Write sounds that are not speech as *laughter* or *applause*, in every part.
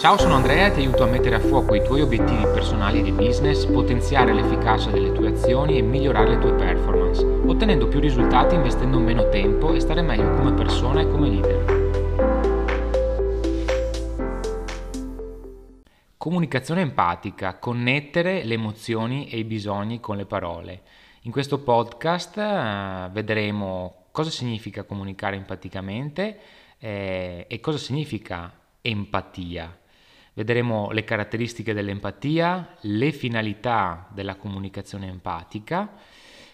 Ciao, sono Andrea e ti aiuto a mettere a fuoco i tuoi obiettivi personali e di business, potenziare l'efficacia delle tue azioni e migliorare le tue performance, ottenendo più risultati investendo meno tempo e stare meglio come persona e come leader. Comunicazione empatica, connettere le emozioni e i bisogni con le parole. In questo podcast uh, vedremo cosa significa comunicare empaticamente eh, e cosa significa empatia. Vedremo le caratteristiche dell'empatia, le finalità della comunicazione empatica,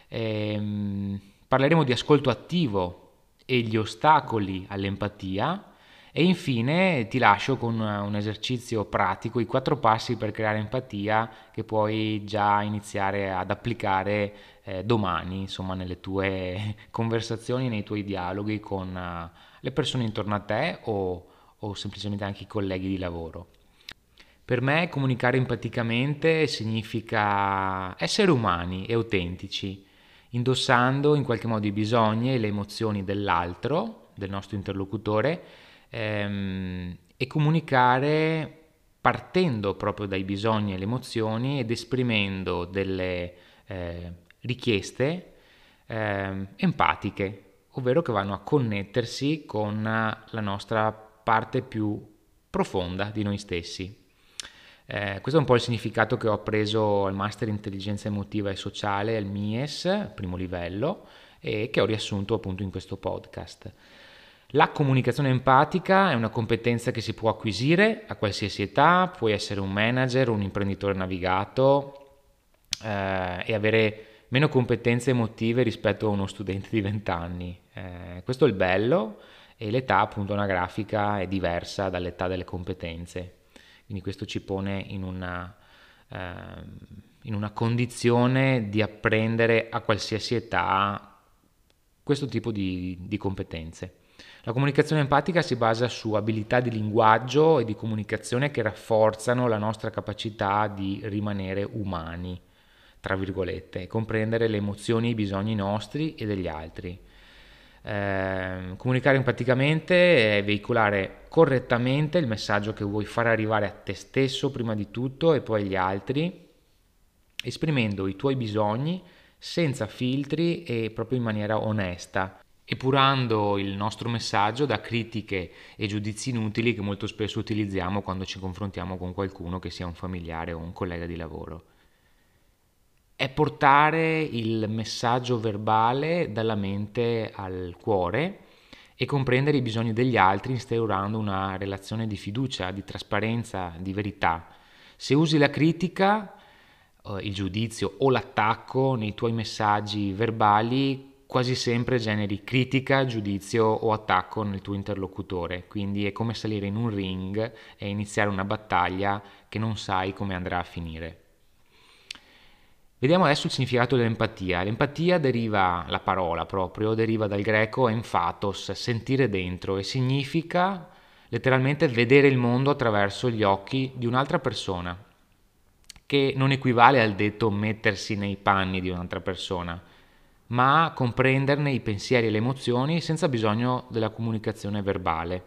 ehm, parleremo di ascolto attivo e gli ostacoli all'empatia e infine ti lascio con un esercizio pratico, i quattro passi per creare empatia che puoi già iniziare ad applicare eh, domani, insomma, nelle tue *laughs* conversazioni, nei tuoi dialoghi con uh, le persone intorno a te o, o semplicemente anche i colleghi di lavoro. Per me comunicare empaticamente significa essere umani e autentici, indossando in qualche modo i bisogni e le emozioni dell'altro, del nostro interlocutore, ehm, e comunicare partendo proprio dai bisogni e le emozioni ed esprimendo delle eh, richieste eh, empatiche, ovvero che vanno a connettersi con la nostra parte più profonda di noi stessi. Eh, questo è un po' il significato che ho preso al Master Intelligenza Emotiva e Sociale, al MIES, primo livello, e che ho riassunto appunto in questo podcast. La comunicazione empatica è una competenza che si può acquisire a qualsiasi età, puoi essere un manager, un imprenditore navigato eh, e avere meno competenze emotive rispetto a uno studente di 20 anni. Eh, questo è il bello e l'età appunto anagrafica è diversa dall'età delle competenze. Quindi questo ci pone in una, eh, in una condizione di apprendere a qualsiasi età questo tipo di, di competenze. La comunicazione empatica si basa su abilità di linguaggio e di comunicazione che rafforzano la nostra capacità di rimanere umani, tra virgolette, e comprendere le emozioni e i bisogni nostri e degli altri. Eh, comunicare empaticamente è veicolare correttamente il messaggio che vuoi far arrivare a te stesso prima di tutto e poi agli altri, esprimendo i tuoi bisogni senza filtri e proprio in maniera onesta, epurando il nostro messaggio da critiche e giudizi inutili che molto spesso utilizziamo quando ci confrontiamo con qualcuno che sia un familiare o un collega di lavoro è portare il messaggio verbale dalla mente al cuore e comprendere i bisogni degli altri instaurando una relazione di fiducia, di trasparenza, di verità. Se usi la critica, eh, il giudizio o l'attacco nei tuoi messaggi verbali, quasi sempre generi critica, giudizio o attacco nel tuo interlocutore, quindi è come salire in un ring e iniziare una battaglia che non sai come andrà a finire. Vediamo adesso il significato dell'empatia. L'empatia deriva, la parola proprio, deriva dal greco emphatos, sentire dentro, e significa letteralmente vedere il mondo attraverso gli occhi di un'altra persona, che non equivale al detto mettersi nei panni di un'altra persona, ma comprenderne i pensieri e le emozioni senza bisogno della comunicazione verbale.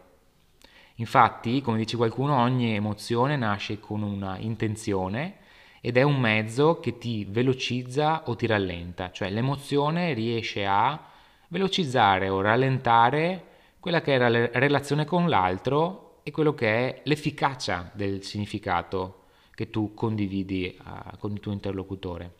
Infatti, come dice qualcuno, ogni emozione nasce con una intenzione ed è un mezzo che ti velocizza o ti rallenta, cioè l'emozione riesce a velocizzare o rallentare quella che è la relazione con l'altro e quello che è l'efficacia del significato che tu condividi uh, con il tuo interlocutore.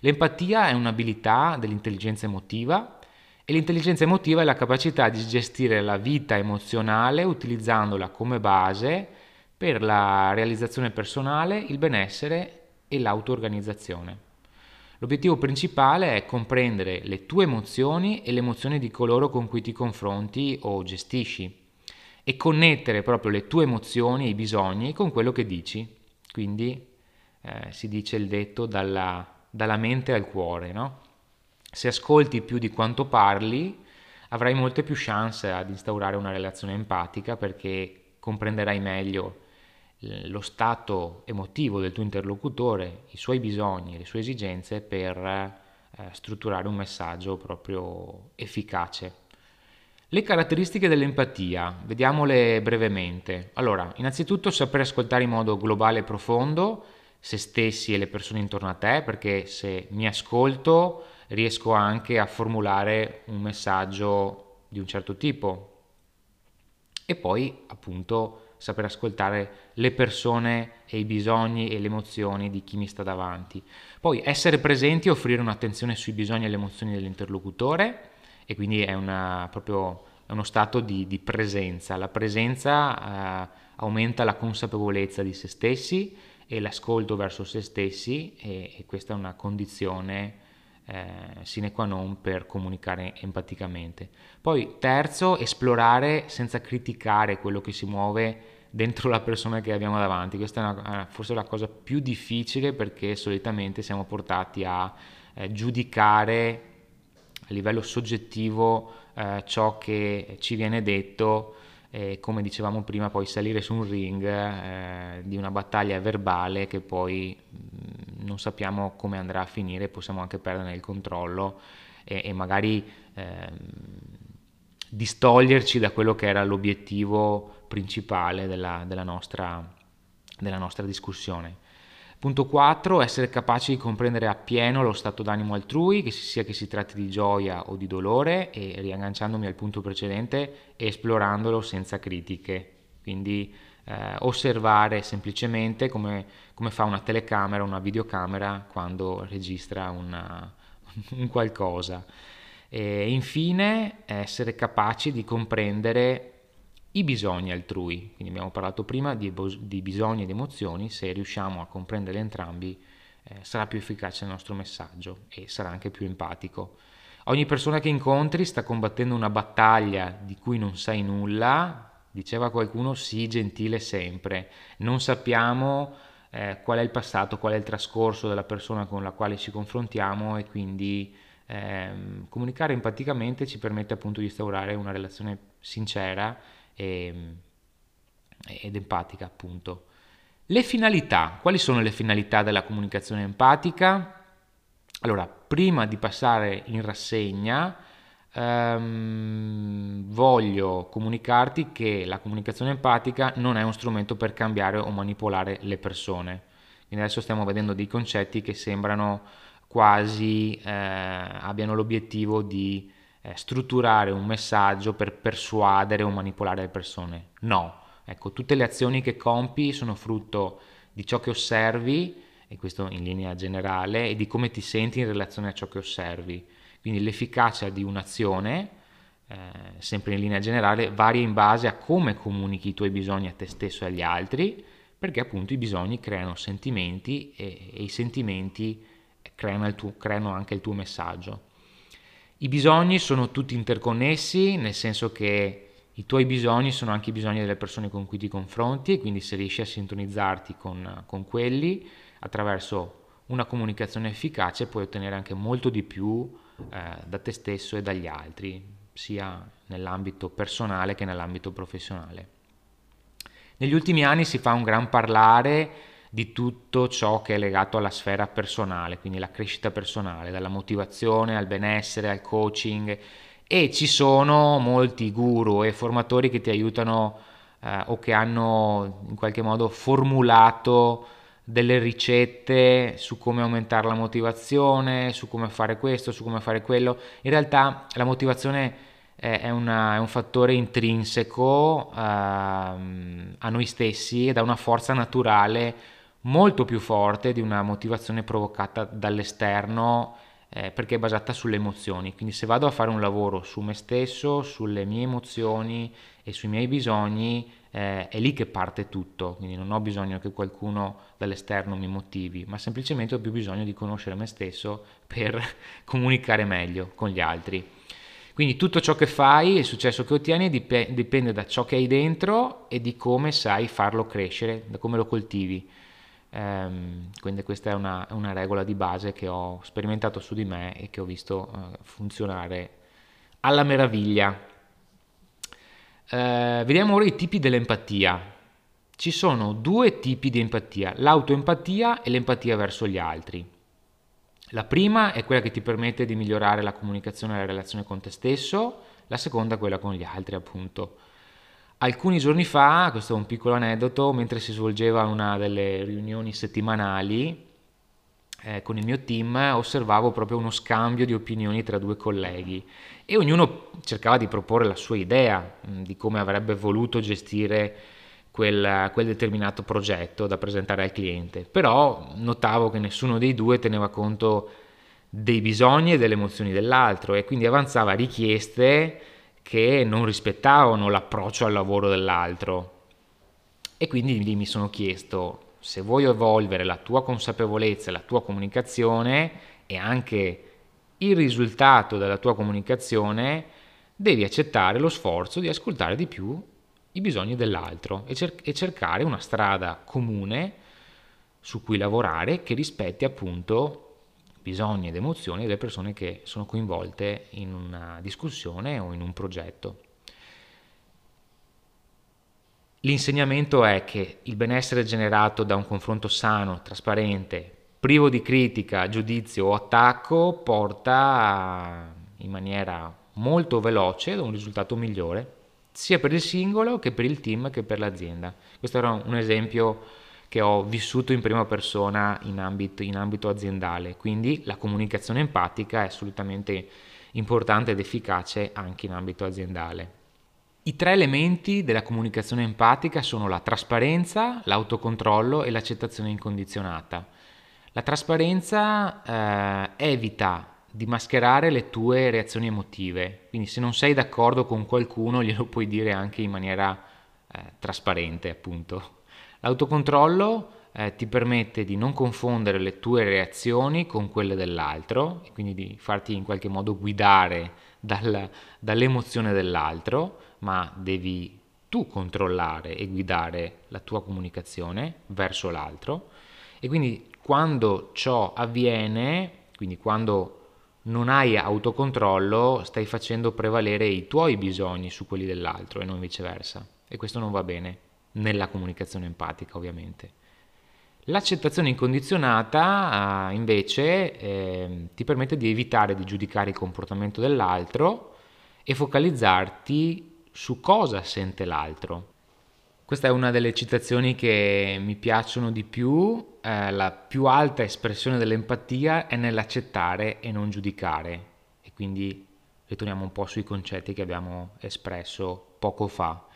L'empatia è un'abilità dell'intelligenza emotiva e l'intelligenza emotiva è la capacità di gestire la vita emozionale utilizzandola come base per la realizzazione personale, il benessere e l'auto-organizzazione. L'obiettivo principale è comprendere le tue emozioni e le emozioni di coloro con cui ti confronti o gestisci e connettere proprio le tue emozioni e i bisogni con quello che dici. Quindi eh, si dice il detto dalla, dalla mente al cuore, no? Se ascolti più di quanto parli, avrai molte più chance ad instaurare una relazione empatica perché comprenderai meglio lo stato emotivo del tuo interlocutore, i suoi bisogni, le sue esigenze per eh, strutturare un messaggio proprio efficace. Le caratteristiche dell'empatia, vediamole brevemente. Allora, innanzitutto saper ascoltare in modo globale e profondo se stessi e le persone intorno a te, perché se mi ascolto riesco anche a formulare un messaggio di un certo tipo. E poi, appunto, saper ascoltare le persone e i bisogni e le emozioni di chi mi sta davanti. Poi essere presenti e offrire un'attenzione sui bisogni e le emozioni dell'interlocutore e quindi è, una, proprio, è uno stato di, di, presenza. La presenza eh, aumenta la consapevolezza di se stessi e l'ascolto verso se stessi e, e questa è una condizione eh, sine qua non per comunicare empaticamente. Poi terzo, esplorare senza criticare quello che si muove dentro la persona che abbiamo davanti. Questa è una, forse la cosa più difficile perché solitamente siamo portati a eh, giudicare a livello soggettivo eh, ciò che ci viene detto e come dicevamo prima poi salire su un ring eh, di una battaglia verbale che poi mm, non sappiamo come andrà a finire, possiamo anche perdere il controllo e, e magari eh, distoglierci da quello che era l'obiettivo principale della, della, nostra, della nostra discussione. Punto 4. Essere capaci di comprendere appieno lo stato d'animo altrui, che sia che si tratti di gioia o di dolore, e riagganciandomi al punto precedente, esplorandolo senza critiche. Quindi eh, osservare semplicemente come, come, fa una telecamera, una videocamera quando registra una, *laughs* un qualcosa. E infine essere capaci di comprendere i bisogni altrui, quindi abbiamo parlato prima di, di bisogni ed emozioni, se riusciamo a comprendere entrambi eh, sarà più efficace il nostro messaggio e sarà anche più empatico. Ogni persona che incontri sta combattendo una battaglia di cui non sai nulla, diceva qualcuno, sii gentile sempre, non sappiamo eh, qual è il passato, qual è il trascorso della persona con la quale ci confrontiamo e quindi eh, comunicare empaticamente ci permette appunto di instaurare una relazione sincera e, ehm, ed empatica appunto. Le finalità, quali sono le finalità della comunicazione empatica? Allora, prima di passare in rassegna, ehm, voglio comunicarti che la comunicazione empatica non è un strumento per cambiare o manipolare le persone. Quindi adesso stiamo vedendo dei concetti che sembrano quasi eh, abbiano l'obiettivo di eh, strutturare un messaggio per persuadere o manipolare le persone. No, ecco, tutte le azioni che compi sono frutto di ciò che osservi, e questo in linea generale, e di come ti senti in relazione a ciò che osservi. Quindi l'efficacia di un'azione, eh, sempre in linea generale, varia in base a come comunichi i tuoi bisogni a te stesso e agli altri, perché appunto i bisogni creano sentimenti e, e i sentimenti creano, tuo, creano anche il tuo messaggio. I bisogni sono tutti interconnessi, nel senso che i tuoi bisogni sono anche i bisogni delle persone con cui ti confronti e quindi se riesci a sintonizzarti con, con quelli attraverso una comunicazione efficace puoi ottenere anche molto di più eh, da te stesso e dagli altri, sia nell'ambito personale che nell'ambito professionale. Negli ultimi anni si fa un gran parlare di tutto ciò che è legato alla sfera personale, quindi la crescita personale, dalla motivazione al benessere, al coaching e ci sono molti guru e formatori che ti aiutano eh, o che hanno in qualche modo formulato delle ricette su come aumentare la motivazione, su come fare questo, su come fare quello. In realtà la motivazione è, una, è un fattore intrinseco uh, a noi stessi ed ha una forza naturale molto più forte di una motivazione provocata dall'esterno eh, perché è basata sulle emozioni. Quindi se vado a fare un lavoro su me stesso, sulle mie emozioni e sui miei bisogni, eh, è lì che parte tutto. Quindi non ho bisogno che qualcuno dall'esterno mi motivi, ma semplicemente ho più bisogno di conoscere me stesso per *laughs* comunicare meglio con gli altri. Quindi tutto ciò che fai, il successo che ottieni dipende da ciò che hai dentro e di come sai farlo crescere, da come lo coltivi. Um, quindi questa è una, una, regola di base che ho sperimentato su di me e che ho visto uh, funzionare alla meraviglia. Uh, vediamo ora i tipi dell'empatia. Ci sono due tipi di empatia, l'autoempatia e l'empatia verso gli altri. La prima è quella che ti permette di migliorare la comunicazione e la relazione con te stesso, la seconda quella con gli altri appunto. Alcuni giorni fa, questo è un piccolo aneddoto, mentre si svolgeva una delle riunioni settimanali eh, con il mio team, osservavo proprio uno scambio di opinioni tra due colleghi e ognuno cercava di proporre la sua idea mh, di come avrebbe voluto gestire quel, quel, determinato progetto da presentare al cliente. Però notavo che nessuno dei due teneva conto dei bisogni e delle emozioni dell'altro e quindi avanzava richieste che non rispettavano l'approccio al lavoro dell'altro. E quindi lì mi sono chiesto se vuoi evolvere la tua consapevolezza, la tua comunicazione e anche il risultato della tua comunicazione, devi accettare lo sforzo di ascoltare di più i bisogni dell'altro e, cer- e cercare una strada comune su cui lavorare che rispetti appunto bisogni ed emozioni delle persone che sono coinvolte in una discussione o in un progetto. L'insegnamento è che il benessere generato da un confronto sano, trasparente, privo di critica, giudizio o attacco porta in maniera molto veloce ad un risultato migliore, sia per il singolo che per il team che per l'azienda. Questo era un esempio che ho vissuto in prima persona in ambito, in ambito aziendale, quindi la comunicazione empatica è assolutamente importante ed efficace anche in ambito aziendale. I tre elementi della comunicazione empatica sono la trasparenza, l'autocontrollo e l'accettazione incondizionata. La trasparenza eh, evita di mascherare le tue reazioni emotive, quindi se non sei d'accordo con qualcuno glielo puoi dire anche in maniera eh, trasparente, appunto. L'autocontrollo eh, ti permette di non confondere le tue reazioni con quelle dell'altro e quindi di farti in qualche modo guidare dal, dall'emozione dell'altro, ma devi tu controllare e guidare la tua comunicazione verso l'altro. E quindi quando ciò avviene, quindi quando non hai autocontrollo, stai facendo prevalere i tuoi bisogni su quelli dell'altro e non viceversa. E questo non va bene nella comunicazione empatica ovviamente. L'accettazione incondizionata invece eh, ti permette di evitare di giudicare il comportamento dell'altro e focalizzarti su cosa sente l'altro. Questa è una delle citazioni che mi piacciono di più, eh, la più alta espressione dell'empatia è nell'accettare e non giudicare e quindi ritorniamo un po' sui concetti che abbiamo espresso poco fa.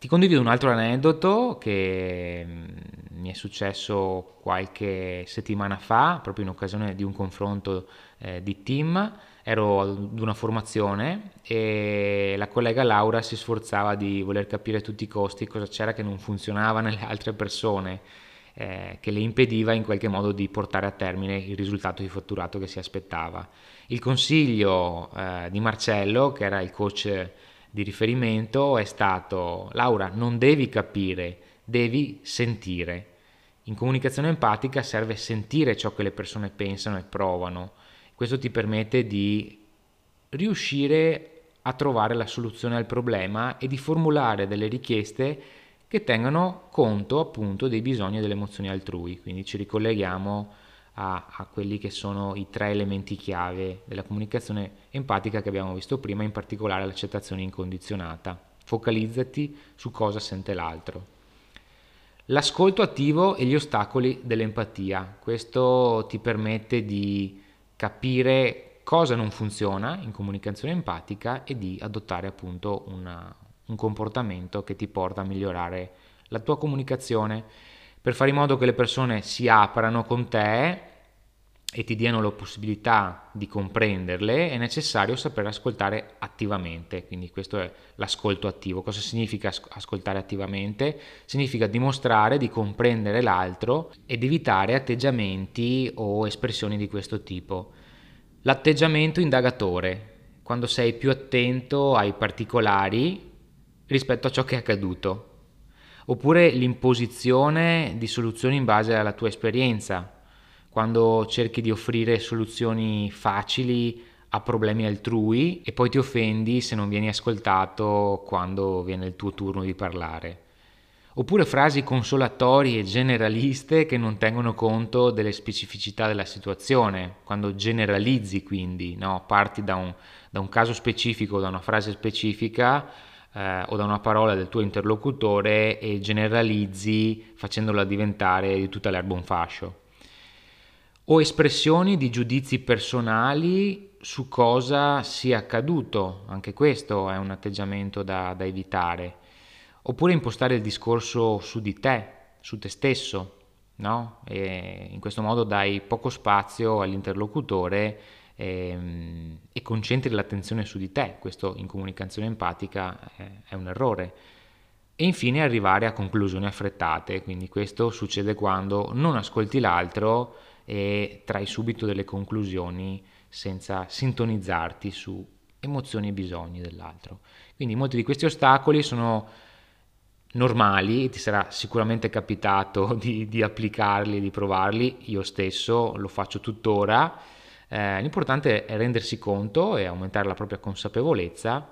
Ti condivido un altro aneddoto che mm, mi è successo qualche settimana fa, proprio in occasione di un confronto eh, di team. Ero ad una formazione e la collega Laura si sforzava di voler capire a tutti i costi cosa c'era che non funzionava *laughs* nelle altre persone, eh, che le impediva in qualche modo di portare a termine il risultato di fatturato che si aspettava. Il consiglio eh, di Marcello, che era il coach di riferimento è stato Laura, non devi capire, devi sentire. In comunicazione empatica serve sentire ciò che le persone pensano e provano. Questo ti permette di riuscire a trovare la soluzione al problema e di formulare delle richieste che tengano conto appunto dei bisogni e delle emozioni altrui. Quindi ci ricolleghiamo a, a, quelli che sono i tre elementi chiave della comunicazione empatica che abbiamo visto prima, in particolare l'accettazione incondizionata. Focalizzati su cosa sente l'altro. L'ascolto attivo e gli ostacoli dell'empatia. Questo ti permette di capire cosa non funziona in comunicazione empatica e di adottare appunto una, un comportamento che ti porta a migliorare la tua comunicazione per fare in modo che le persone si aprano con te e ti diano la possibilità di comprenderle, è necessario saper ascoltare attivamente. Quindi questo è l'ascolto attivo. Cosa significa ascoltare attivamente? Significa dimostrare di comprendere l'altro ed evitare atteggiamenti o espressioni di questo tipo. L'atteggiamento indagatore, quando sei più attento ai particolari rispetto a ciò che è accaduto. Oppure l'imposizione di soluzioni in base alla tua esperienza, quando cerchi di offrire soluzioni facili a problemi altrui e poi ti offendi se non vieni ascoltato quando viene il tuo turno di parlare. oppure frasi consolatorie generaliste che non tengono conto delle specificità della situazione, quando generalizzi quindi, no? parti da un, da un, caso specifico, da una frase specifica eh, o da una parola del tuo interlocutore e generalizzi facendola diventare di tutta l'erba un fascio. O espressioni di giudizi personali su cosa sia accaduto, anche questo è un atteggiamento da, da evitare oppure impostare il discorso su di te, su te stesso, no? In questo modo dai poco spazio all'interlocutore e, ehm, e concentri l'attenzione su di te, questo in comunicazione empatica è un errore. E infine arrivare a conclusioni affrettate, quindi questo succede quando non ascolti l'altro e trai subito delle conclusioni senza sintonizzarti su emozioni e bisogni dell'altro. Quindi molti di questi ostacoli sono normali, ti sarà sicuramente capitato *laughs* di, di applicarli, di provarli, io stesso lo faccio tuttora. Eh, l'importante è rendersi conto e aumentare la propria consapevolezza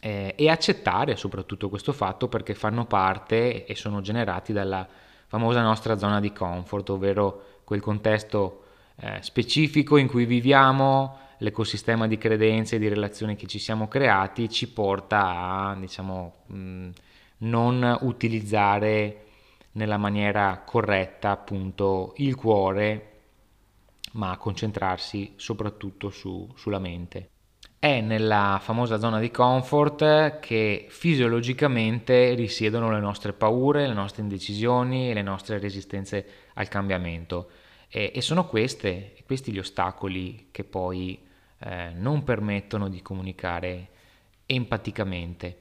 eh, e accettare soprattutto questo fatto perché fanno parte e sono generati dalla famosa nostra zona di comfort, ovvero quel contesto eh, specifico in cui viviamo, l'ecosistema di credenze e di relazioni che ci siamo creati ci porta a, diciamo, mh, non utilizzare nella maniera corretta appunto il cuore, ma concentrarsi soprattutto su, sulla mente. È nella famosa zona di comfort che fisiologicamente risiedono le nostre paure, le nostre indecisioni e le nostre resistenze al cambiamento. E, e sono queste, questi gli ostacoli che poi eh, non permettono di comunicare empaticamente.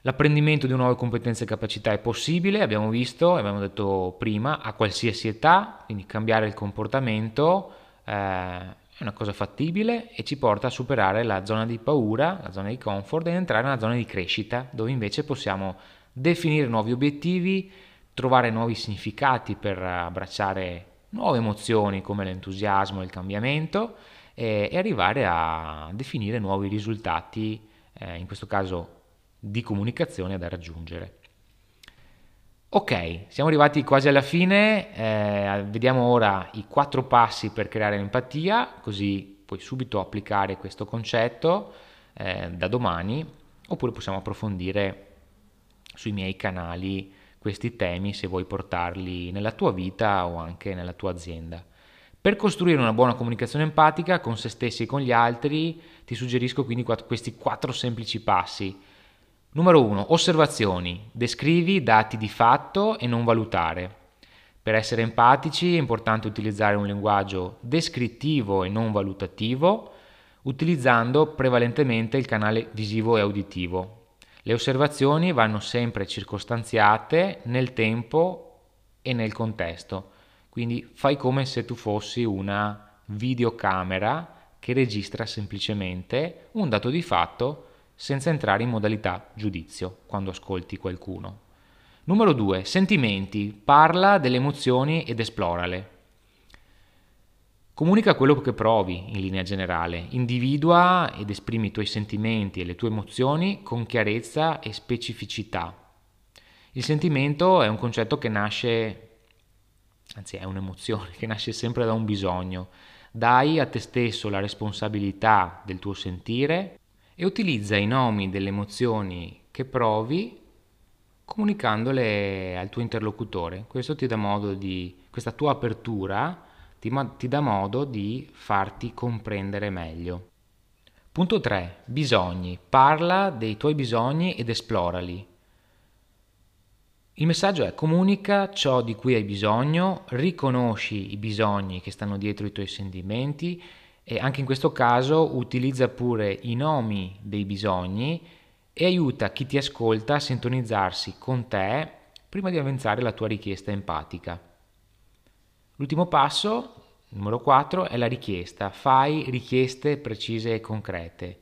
L'apprendimento di nuove competenze e capacità è possibile, abbiamo visto, abbiamo detto prima, a qualsiasi età, quindi cambiare il comportamento eh, è una cosa fattibile e ci porta a superare la zona di paura, la zona di comfort ed entrare nella zona di crescita, dove invece possiamo definire nuovi obiettivi, trovare nuovi significati per abbracciare nuove emozioni come l'entusiasmo e il cambiamento e, e arrivare a definire nuovi risultati, eh, in questo caso di comunicazione da raggiungere. Ok, siamo arrivati quasi alla fine, eh, vediamo ora i quattro passi per creare l'empatia, così puoi subito applicare questo concetto eh, da domani, oppure possiamo approfondire sui miei canali questi temi se vuoi portarli nella tua vita o anche nella tua azienda. Per costruire una buona comunicazione empatica con se stessi e con gli altri, ti suggerisco quindi questi quattro semplici passi Numero 1. Osservazioni. Descrivi dati di fatto e non valutare. Per essere empatici è importante utilizzare un linguaggio descrittivo e non valutativo, utilizzando prevalentemente il canale visivo e uditivo. Le osservazioni vanno sempre circostanziate nel tempo e nel contesto, quindi fai come se tu fossi una videocamera che registra semplicemente un dato di fatto senza entrare in modalità giudizio quando ascolti qualcuno. Numero 2. Sentimenti. Parla delle emozioni ed esplorale. Comunica quello che provi in linea generale, individua ed esprimi i tuoi sentimenti e le tue emozioni con chiarezza e specificità. Il sentimento è un concetto che nasce, anzi è un'emozione, *laughs* che nasce sempre da un bisogno. Dai a te stesso la responsabilità del tuo sentire e utilizza i nomi delle emozioni che provi comunicandole al tuo interlocutore. Questo ti dà modo di, questa tua apertura ti, ti dà modo di farti comprendere meglio. Punto 3. Bisogni. Parla dei tuoi bisogni ed esplorali. Il messaggio è comunica ciò di cui hai bisogno, riconosci i bisogni che stanno dietro i tuoi sentimenti e anche in questo caso utilizza pure i nomi dei bisogni e aiuta chi ti ascolta a sintonizzarsi con te prima di avanzare la tua richiesta empatica. L'ultimo passo, numero 4, è la richiesta. Fai richieste precise e concrete.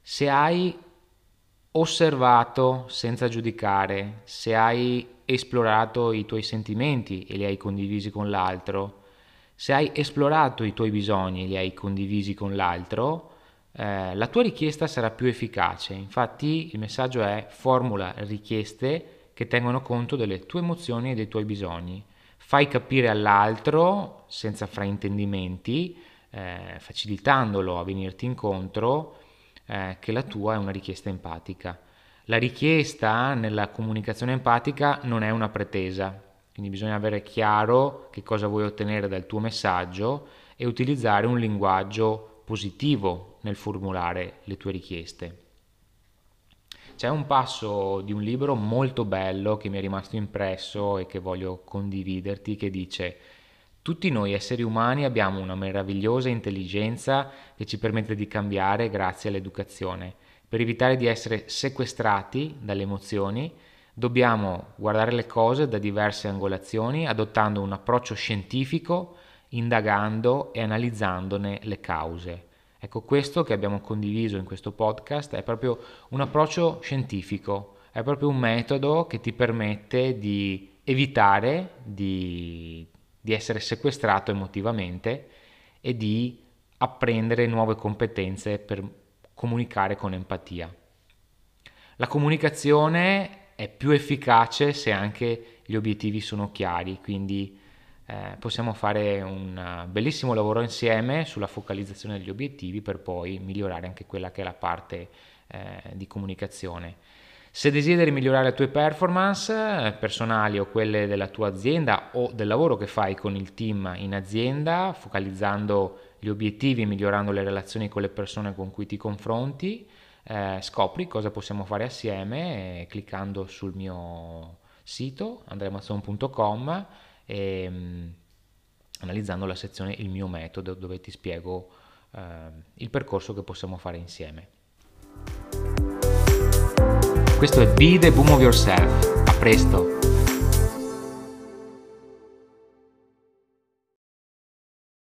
Se hai osservato senza giudicare, se hai esplorato i tuoi sentimenti e li hai condivisi con l'altro, se hai esplorato i tuoi bisogni e li hai condivisi con l'altro, eh, la tua richiesta sarà più efficace. Infatti il messaggio è formula richieste che tengono conto delle tue emozioni e dei tuoi bisogni. Fai capire all'altro, senza fraintendimenti, eh, facilitandolo a venirti incontro, eh, che la tua è una richiesta empatica. La richiesta nella comunicazione empatica non è una pretesa, quindi bisogna avere chiaro che cosa vuoi ottenere dal tuo messaggio e utilizzare un linguaggio positivo nel formulare le tue richieste. C'è un passo di un libro molto bello che mi è rimasto impresso e che voglio condividerti che dice tutti noi esseri umani abbiamo una meravigliosa intelligenza che ci permette di cambiare grazie all'educazione. Per evitare di essere sequestrati dalle emozioni, dobbiamo guardare le cose da diverse angolazioni, adottando un approccio scientifico, indagando e analizzandone le cause. Ecco, questo che abbiamo condiviso in questo podcast è proprio un approccio scientifico, è proprio un metodo che ti permette di evitare di, di essere sequestrato emotivamente e di apprendere nuove competenze per comunicare con empatia. La comunicazione è più efficace se anche gli obiettivi sono chiari, quindi eh, possiamo fare un bellissimo lavoro insieme sulla focalizzazione degli obiettivi per poi migliorare anche quella che è la parte eh, di comunicazione. Se desideri migliorare le tue performance eh, personali o quelle della tua azienda o del lavoro che fai con il team in azienda, focalizzando gli obiettivi migliorando le relazioni con le persone con cui ti confronti, eh, scopri cosa possiamo fare assieme eh, cliccando sul mio sito andreamazzon.com e, um, analizzando la sezione Il mio metodo dove ti spiego uh, il percorso che possiamo fare insieme. Questo è Be the Boom of Yourself. A presto!